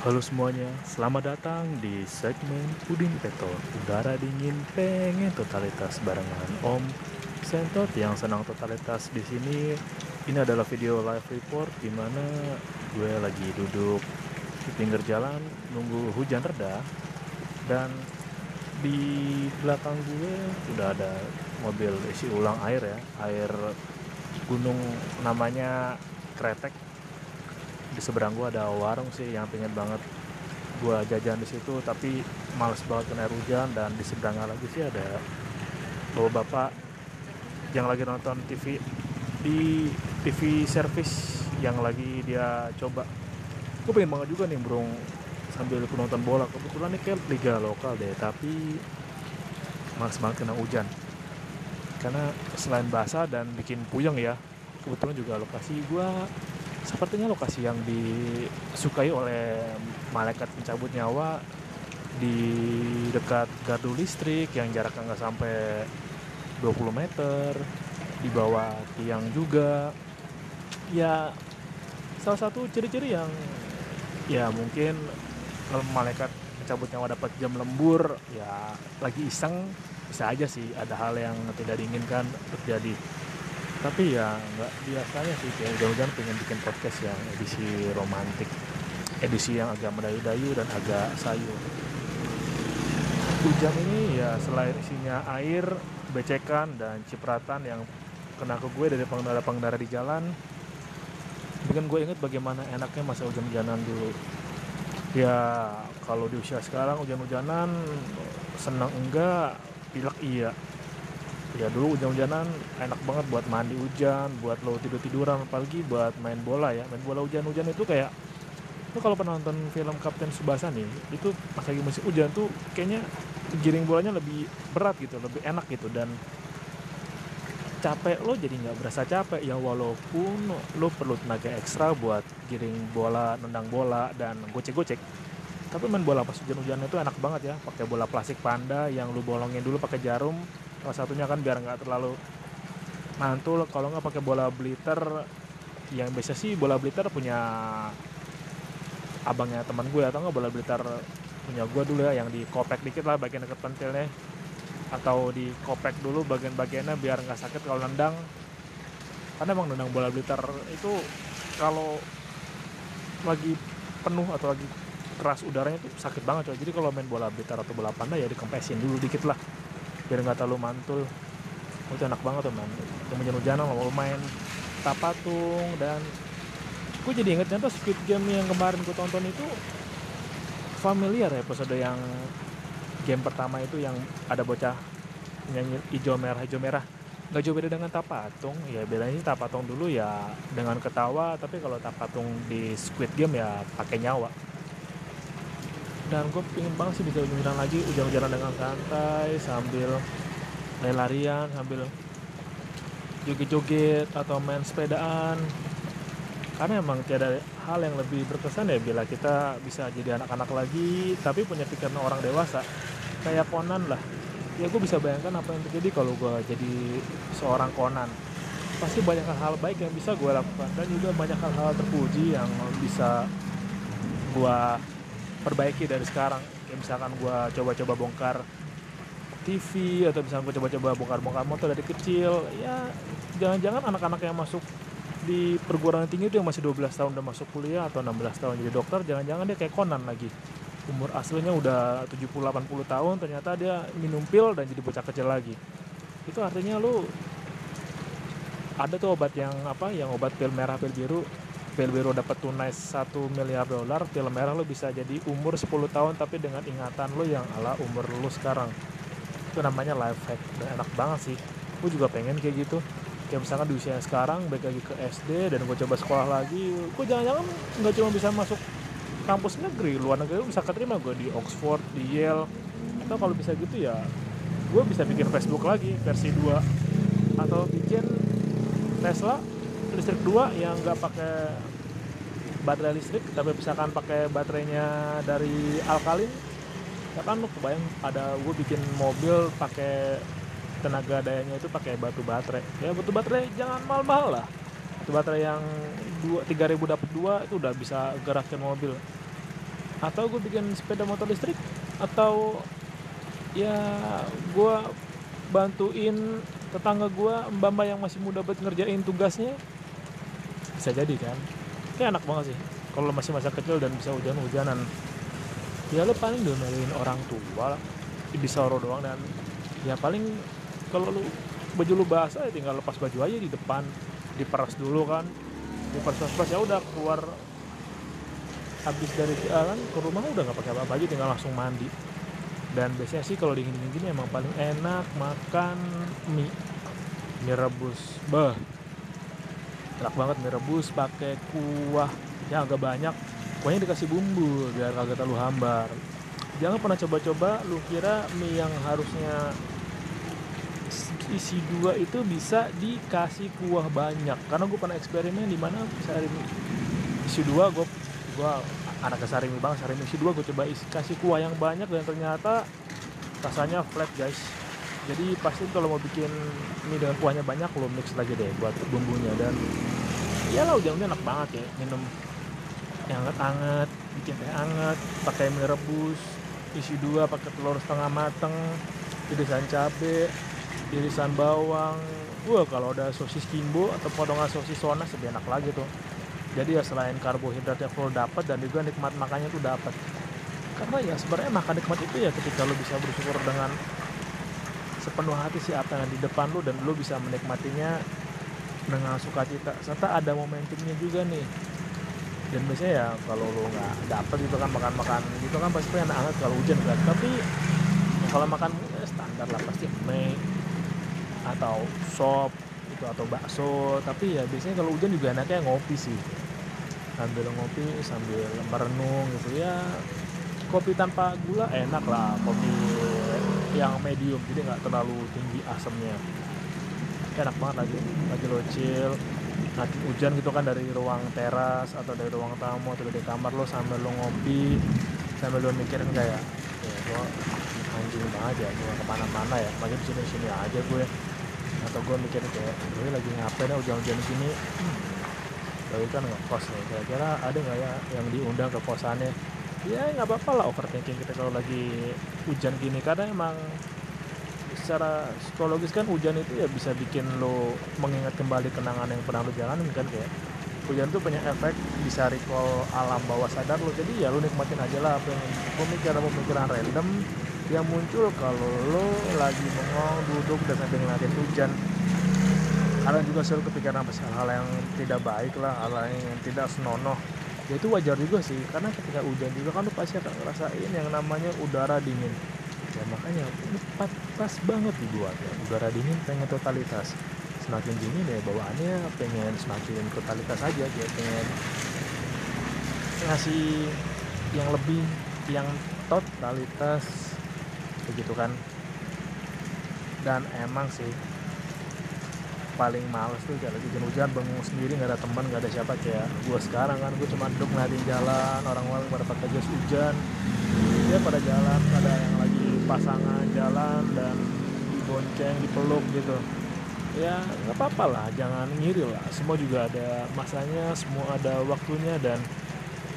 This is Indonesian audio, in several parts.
Halo semuanya, selamat datang di segmen Udin Peto Udara dingin pengen totalitas barengan Om Sentot yang senang totalitas di sini. Ini adalah video live report di mana gue lagi duduk di pinggir jalan nunggu hujan reda dan di belakang gue udah ada mobil isi ulang air ya, air gunung namanya Kretek di seberang gua ada warung sih yang pengen banget gua jajan di situ tapi males banget kena air hujan. Dan di seberangnya lagi sih ada bapak-bapak yang lagi nonton TV di TV service yang lagi dia coba. Gue pengen banget juga nih burung sambil nonton bola. Kebetulan nih kayak liga lokal deh tapi males banget kena hujan. Karena selain basah dan bikin puyeng ya kebetulan juga lokasi gua sepertinya lokasi yang disukai oleh malaikat pencabut nyawa di dekat gardu listrik yang jaraknya nggak sampai 20 meter di bawah tiang juga. Ya salah satu ciri-ciri yang ya mungkin malaikat pencabut nyawa dapat jam lembur ya lagi iseng bisa aja sih. Ada hal yang tidak diinginkan terjadi tapi ya nggak biasanya sih kayak hujan-hujan pengen bikin podcast yang edisi romantik edisi yang agak mendayu-dayu dan agak sayu hujan ini ya selain isinya air becekan dan cipratan yang kena ke gue dari pengendara-pengendara di jalan bikin gue inget bagaimana enaknya masa hujan-hujanan dulu. Ya kalau di usia sekarang hujan-hujanan senang enggak pilek iya ya dulu hujan-hujanan enak banget buat mandi hujan buat lo tidur-tiduran apalagi buat main bola ya. Main bola hujan-hujan itu kayak lo kalau pernah nonton film Kapten Subasa nih itu pas lagi musim hujan tuh kayaknya giring bolanya lebih berat gitu lebih enak gitu. Dan capek lo jadi nggak berasa capek. Ya walaupun lo perlu tenaga ekstra buat giring bola nendang bola dan gocek-gocek. Tapi main bola pas hujan-hujan itu enak banget ya. Pakai bola plastik panda yang lo bolongin dulu pakai jarum salah satunya kan biar nggak terlalu mantul. Kalau nggak pakai bola bliter yang biasa sih bola bliter punya abangnya teman gue. Atau nggak bola bliter punya gue dulu ya yang dikopek dikit lah bagian dekat pentilnya. Atau dikopek dulu bagian-bagiannya biar nggak sakit kalau nendang. Karena emang nendang bola bliter itu kalau lagi penuh atau lagi keras udaranya itu sakit banget coy. Jadi kalau main bola bliter atau bola panda ya dikempesin dulu dikit lah biar nggak terlalu mantul. Oh, itu enak banget tuh man yang hujan-hujanan mau main. Tapatung dan gue jadi inget nyata Squid Game yang kemarin gue tonton itu familiar ya episode yang game pertama itu yang ada bocah nyanyi hijau merah hijau merah. Nggak jauh beda dengan tapatung ya bedanya tapatung dulu ya dengan ketawa tapi kalau tapatung di Squid Game ya pakai nyawa dan gue pingin banget sih bisa hujan lagi hujan-hujanan dengan santai sambil lari-larian sambil joget-joget atau main sepedaan. Karena emang tiada hal yang lebih berkesan ya bila kita bisa jadi anak-anak lagi tapi punya pikiran orang dewasa kayak Conan lah. Ya gue bisa bayangkan apa yang terjadi kalau gue jadi seorang Conan. Pasti banyak hal-hal baik yang bisa gue lakukan dan juga banyak hal-hal terpuji yang bisa gue perbaiki dari sekarang. Kayak misalkan gue coba-coba bongkar TV atau misalkan gue coba-coba bongkar-bongkar motor dari kecil ya jangan-jangan anak-anak yang masuk di perguruan tinggi itu yang masih 12 tahun udah masuk kuliah atau 16 tahun jadi dokter jangan-jangan dia kayak Conan lagi. Umur aslinya udah 70-80 tahun ternyata dia minum pil dan jadi bocah kecil lagi. Itu artinya lu ada tuh obat yang apa yang obat pil merah pil biru biru dapat tunai 1 miliar dolar pil merah lu bisa jadi umur 10 tahun tapi dengan ingatan lu yang ala umur lu sekarang. Itu namanya life hack. Dan enak banget sih. Gue juga pengen kayak gitu. Kayak misalkan di usia sekarang balik lagi ke SD dan gue coba sekolah lagi gue jangan-jangan nggak cuma bisa masuk kampus negeri luar negeri bisa keterima. Gue di Oxford di Yale. Atau kalau bisa gitu ya gue bisa bikin Facebook lagi versi 2 atau bikin Tesla listrik 2 yang nggak pakai baterai listrik tapi misalkan pakai baterainya dari alkalin ya kan lu kebayang ada gue bikin mobil pakai tenaga dayanya itu pakai batu baterai. Ya batu baterai jangan mahal-mahal lah. Batu baterai yang dua tiga ribu dapat dua itu udah bisa gerakin mobil. Atau gue bikin sepeda motor listrik atau ya gue bantuin tetangga gue mbak mbak yang masih muda buat ngerjain tugasnya bisa jadi kan. Kayak enak banget sih. Kalau masih masa kecil dan bisa hujan-hujanan. Ya lo paling domelin orang tua di soro doang dan ya paling kalau lu baju lu basah ya tinggal lepas baju aja di depan. Diperas dulu kan. Diperas-peras ya udah keluar. Habis dari jalan ke rumah udah nggak pakai apa-apa aja tinggal langsung mandi. Dan biasanya sih kalau dingin dingin gini emang paling enak makan mie. Mie rebus. Bah enak banget mie rebus pakai kuah yang agak banyak. Kuahnya dikasih bumbu biar kagak terlalu hambar. Jangan pernah coba-coba lu kira mie yang harusnya isi dua itu bisa dikasih kuah banyak. Karena gue pernah eksperimen di mana sarimi isi dua gue gue anak sarimi bang sarimi isi dua gue coba isi kasih kuah yang banyak dan ternyata rasanya flat guys jadi pasti kalau mau bikin mie dengan kuahnya banyak lo mix lagi deh buat bumbunya. Dan ya lah hujan-hujan enak banget ya minum yang hangat-hangat bikin teh hangat pakai mie rebus isi dua pakai telur setengah mateng irisan cabe irisan bawang. Wah kalau ada sosis kimbo atau potongan sosis sonas lebih enak lagi tuh. Jadi ya selain karbohidrat yang full dapat dan juga nikmat makannya tuh dapat. Karena ya sebenarnya makan nikmat itu ya ketika lo bisa bersyukur dengan sepenuh hati sih apa yang di depan lo dan lo bisa menikmatinya dengan sukacita. Serta ada momentumnya juga nih. Dan biasanya ya kalau lo nggak dapet gitu kan makan-makan gitu kan pasti pengen hangat kalau hujan kan. Tapi kalau makan ya standar lah pasti mie atau sop itu atau bakso. Tapi ya biasanya kalau hujan juga enaknya ngopi sih. Sambil ngopi sambil merenung gitu ya. Kopi tanpa gula enak lah kopi yang medium jadi nggak terlalu tinggi asamnya enak banget lagi lagi lo chill nanti hujan gitu kan dari ruang teras atau dari ruang tamu atau dari kamar lo sambil lo ngopi sambil lo mikirin kayak ya gue anjing banget ya gue ke mana-mana ya makanya di sini sini aja gue. Atau gue mikir kayak gue lagi ngapain ya hujan-hujan gini hmm. Lalu kan ngekos nih kira-kira ada nggak ya yang diundang ke kosannya ya nggak apa-apa lah overthinking kita kalau lagi hujan gini. Karena emang secara psikologis kan hujan itu ya bisa bikin lo mengingat kembali kenangan yang pernah lo jalanin kan kayak hujan tuh punya efek bisa recall alam bawah sadar lo. Jadi ya lo nikmatin aja lah apa yang pemikiran-pemikiran random yang muncul kalau lo lagi bengong duduk dan sambil ngeliatin hujan. Kadang juga selalu kepikiran apa hal yang tidak baik lah hal yang tidak senonoh ya itu wajar juga sih karena ketika hujan juga kan lo pasti akan ngerasain yang namanya udara dingin. Ya makanya ini pas, pas banget dibuat ya udara dingin pengen totalitas. Semakin dingin ya bawaannya pengen semakin totalitas aja dia pengen ngasih yang lebih yang totalitas. Begitu kan? Dan emang sih paling males tuh kalau hujan-hujan bengong sendiri nggak ada teman nggak ada siapa kayak gue sekarang kan gue cuma duduk ngeliatin jalan orang-orang pada pakai jas hujan. Dia pada jalan ada yang lagi pasangan jalan dan dibonceng dipeluk gitu. Ya nggak apa-apa lah jangan ngiri lah. Semua juga ada masanya semua ada waktunya dan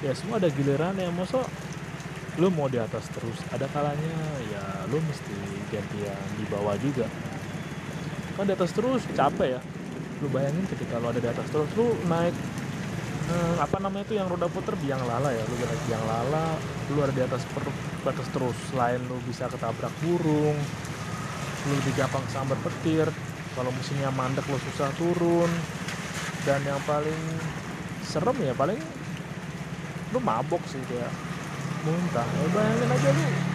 ya semua ada giliran yang mosok lu mau di atas terus ada kalanya? Ya lu mesti gantian di bawah juga kan di atas terus capek ya. Lu bayangin ketika lu ada di atas terus lu naik hmm, apa namanya itu yang roda puter? Biang lala ya lu naik biang lala lu ada di atas per, batas terus. Selain lu bisa ketabrak burung lu lebih gampang sambar petir. Kalau musimnya mandek lu susah turun. Dan yang paling serem ya paling lu mabok sih kayak muntah. Ya bayangin aja lu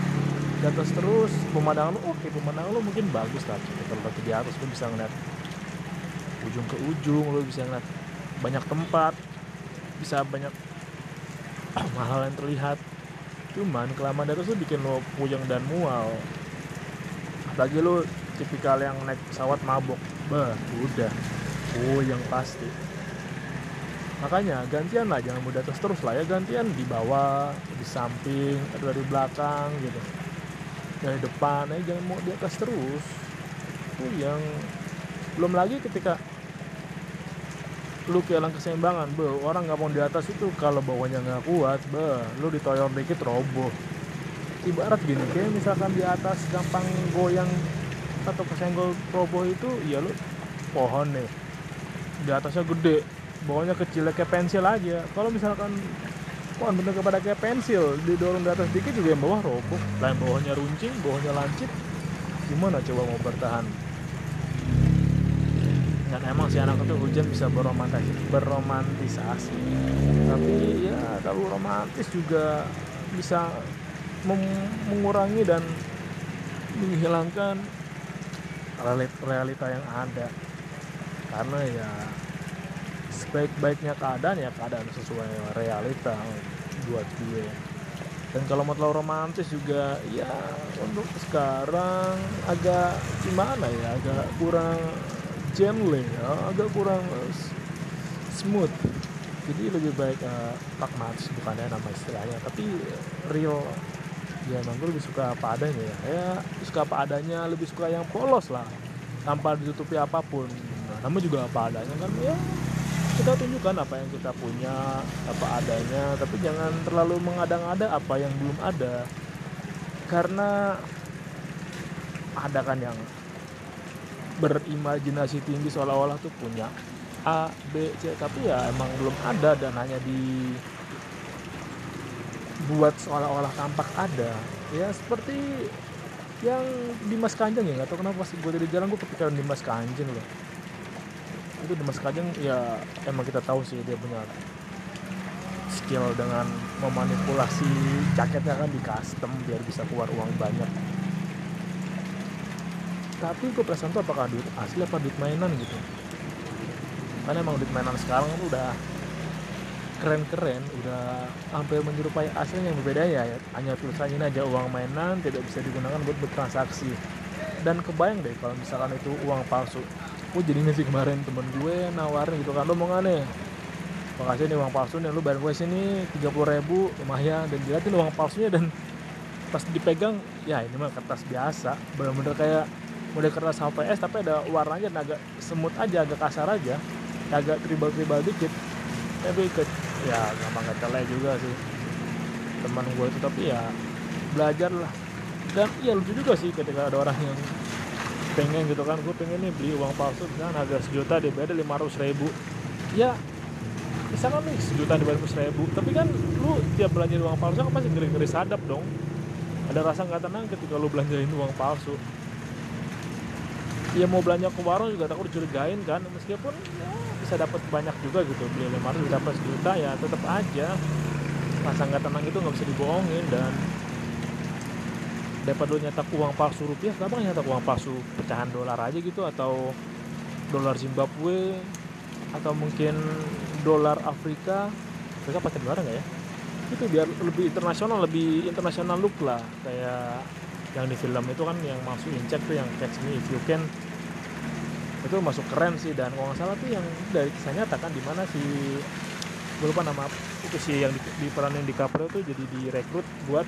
di atas terus pemandangan lu oke pemandangan lu mungkin bagus tapi kalau lagi di atas lu bisa ngeliat ujung ke ujung lu bisa ngeliat banyak tempat bisa banyak hal yang terlihat. Cuman kelamaan dari itu bikin lo puyeng dan mual. Apalagi lo tipikal yang naik pesawat mabok. Bah udah. Puyeng pasti. Makanya gantian lah jangan mudah terus terus lah ya. Gantian di bawah di samping atau dari belakang gitu dari depan ya jangan mau di atas terus. Puyeng belum lagi ketika lu kehilangan keseimbangan be orang nggak mau di atas itu kalau bawahnya nggak kuat be lu ditoyor dikit roboh. Ibarat gini kayak misalkan di atas gampang goyang atau kesenggol roboh itu ya lu pohon nih. Di atasnya gede bawahnya kecil kayak pensil aja. Kalau misalkan pohon bener kepada kayak pensil. Didorong di atas dikit juga yang bawah roboh lain bawahnya runcing bawahnya lancip. Gimana coba mau bertahan? Dan emang si anak itu hujan bisa beromantis beromantisasi tapi ya kalau romantis juga bisa mengurangi dan menghilangkan realita yang ada. Karena ya sebaik-baiknya keadaan ya keadaan sesuai realita buat gue. Dan kalau mau terlalu romantis juga ya untuk sekarang agak gimana ya agak kurang gently ya, agak kurang smooth. Jadi lebih baik uh, pragmatis bukannya nama istilahnya tapi real. Ya emang gue lebih suka apa adanya ya. Ya suka apa adanya lebih suka yang polos lah tanpa ditutupi apa pun. Nah, namun juga apa adanya kan ya kita tunjukkan apa yang kita punya apa adanya tapi jangan terlalu mengada-ngada apa yang belum ada. Karena ada kan yang berimajinasi tinggi seolah-olah tuh punya A, B, C tapi ya emang belum ada dan hanya di buat seolah-olah tampak ada. Ya seperti yang Dimas Kanjeng ya nggak tahu kenapa pas gue dari jalan gue kepikiran Dimas Kanjeng loh itu Dimas Kanjeng ya emang kita tahu sih dia punya skill dengan memanipulasi jaketnya kan di custom biar bisa keluar uang banyak. Tapi gue perasaan tuh apakah duit asli apa duit mainan gitu? Karena emang duit mainan sekarang tuh udah keren-keren udah hampir menyerupai aslinya yang berbeda ya. Hanya tulisannya aja uang mainan tidak bisa digunakan buat bertransaksi. Dan kebayang deh kalau misalkan itu uang palsu gue jadi sih kemarin temen gue nawarin gitu kan lo mau nggak nih makasih nih uang palsu nih lu bayar gue sini 30 ribu lumayan. Dan dilihatin uang palsunya dan pas dipegang ya ini mah kertas biasa bener-bener kayak model kertas HPS tapi ada warnanya dan agak semut aja agak kasar aja agak tribal-tribal dikit. Tapi ke ya gampang ketele juga sih teman gue itu tapi ya belajar lah dan iya lucu juga sih ketika ada orang yang pengen gitu kan gue pengen nih beli uang palsu kan harga sejuta beda lima ratus ribu. Ya misalkan nih sejuta di ratus ribu? Tapi kan lu tiap belanja uang palsu kan pasti ngeri-ngeri sadap dong. Ada rasa nggak tenang ketika lu belanjain uang palsu. Ya mau belanja ke warung juga takut dicurigain kan meskipun ya, bisa dapat banyak juga gitu. Beli lima ratus dapat sejuta ya tetap aja. Rasa nggak tenang itu nggak bisa dibohongin dan daripada lu nyetak uang palsu rupiah kenapa nyetak uang palsu? Pecahan dolar aja gitu atau dolar Zimbabwe atau mungkin dolar Afrika. Mereka pakai dolar nggak ya? Itu biar lebih internasional lebih internasional look lah. Kayak yang di film itu kan yang masuk incek tuh yang catch me if you can. Itu masuk keren sih dan kalau nggak salah tuh yang dari kisah nyata kan di mana si gue lupa nama itu sih yang di, di peranin di Caprio tuh jadi direkrut buat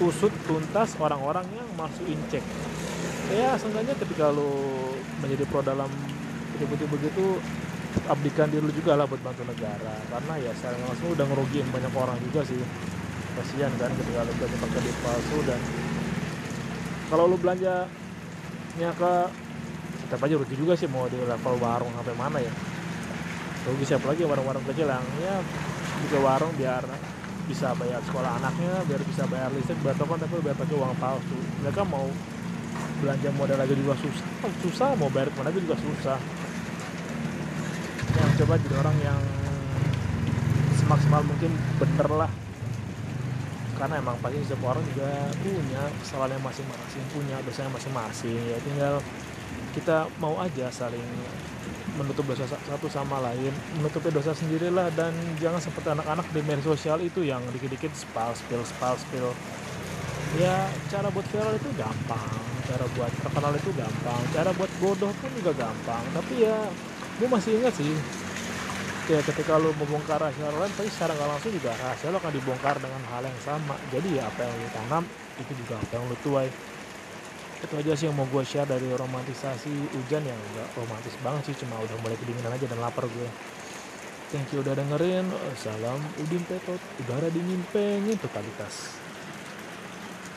usut tuntas orang-orang yang masuk incek ya seenggaknya ketika lo menjadi pro dalam putih-putih begitu abdikan diri lu juga lah buat bantu negara. Karena ya secara langsung udah ngerugiin banyak orang juga sih. Kasihan kan ketika lu belanja pakai duit palsu dan kalau lu belanja nya ke tetap aja rugi juga sih mau di level warung sampai mana ya. Rugi siapa lagi? Warung-warung kecil yang ya juga warung biar bisa bayar sekolah anaknya biar bisa bayar listrik bayar telepon tapi bayar pakai uang palsu. Mereka mau belanja modal lagi juga susah susah mau bayar ke mana juga susah. Yang coba jadi orang yang semaksimal mungkin bener lah. Karena emang pasti setiap orang juga punya kesalahannya masing-masing punya dosanya masing-masing. Ya tinggal kita mau aja saling menutup dosa satu sama lain. Menutupi dosa sendirilah dan jangan seperti anak-anak di media sosial itu yang dikit-dikit spal spill spal spill ya cara buat viral itu gampang. Cara buat terkenal itu gampang. Cara buat bodoh pun juga gampang. Tapi ya gue masih ingat sih ya ketika lu membongkar rahasia orang lain tapi secara langsung juga rahasia lo akan dibongkar dengan hal yang sama. Jadi ya apa yang lu tanam itu juga apa yang lu tuai itu aja sih yang mau gue share dari romantisasi hujan yang enggak romantis banget sih cuma udah mulai kedinginan aja dan lapar gue thank you udah dengerin. Salam udin petot udara dingin pengen totalitas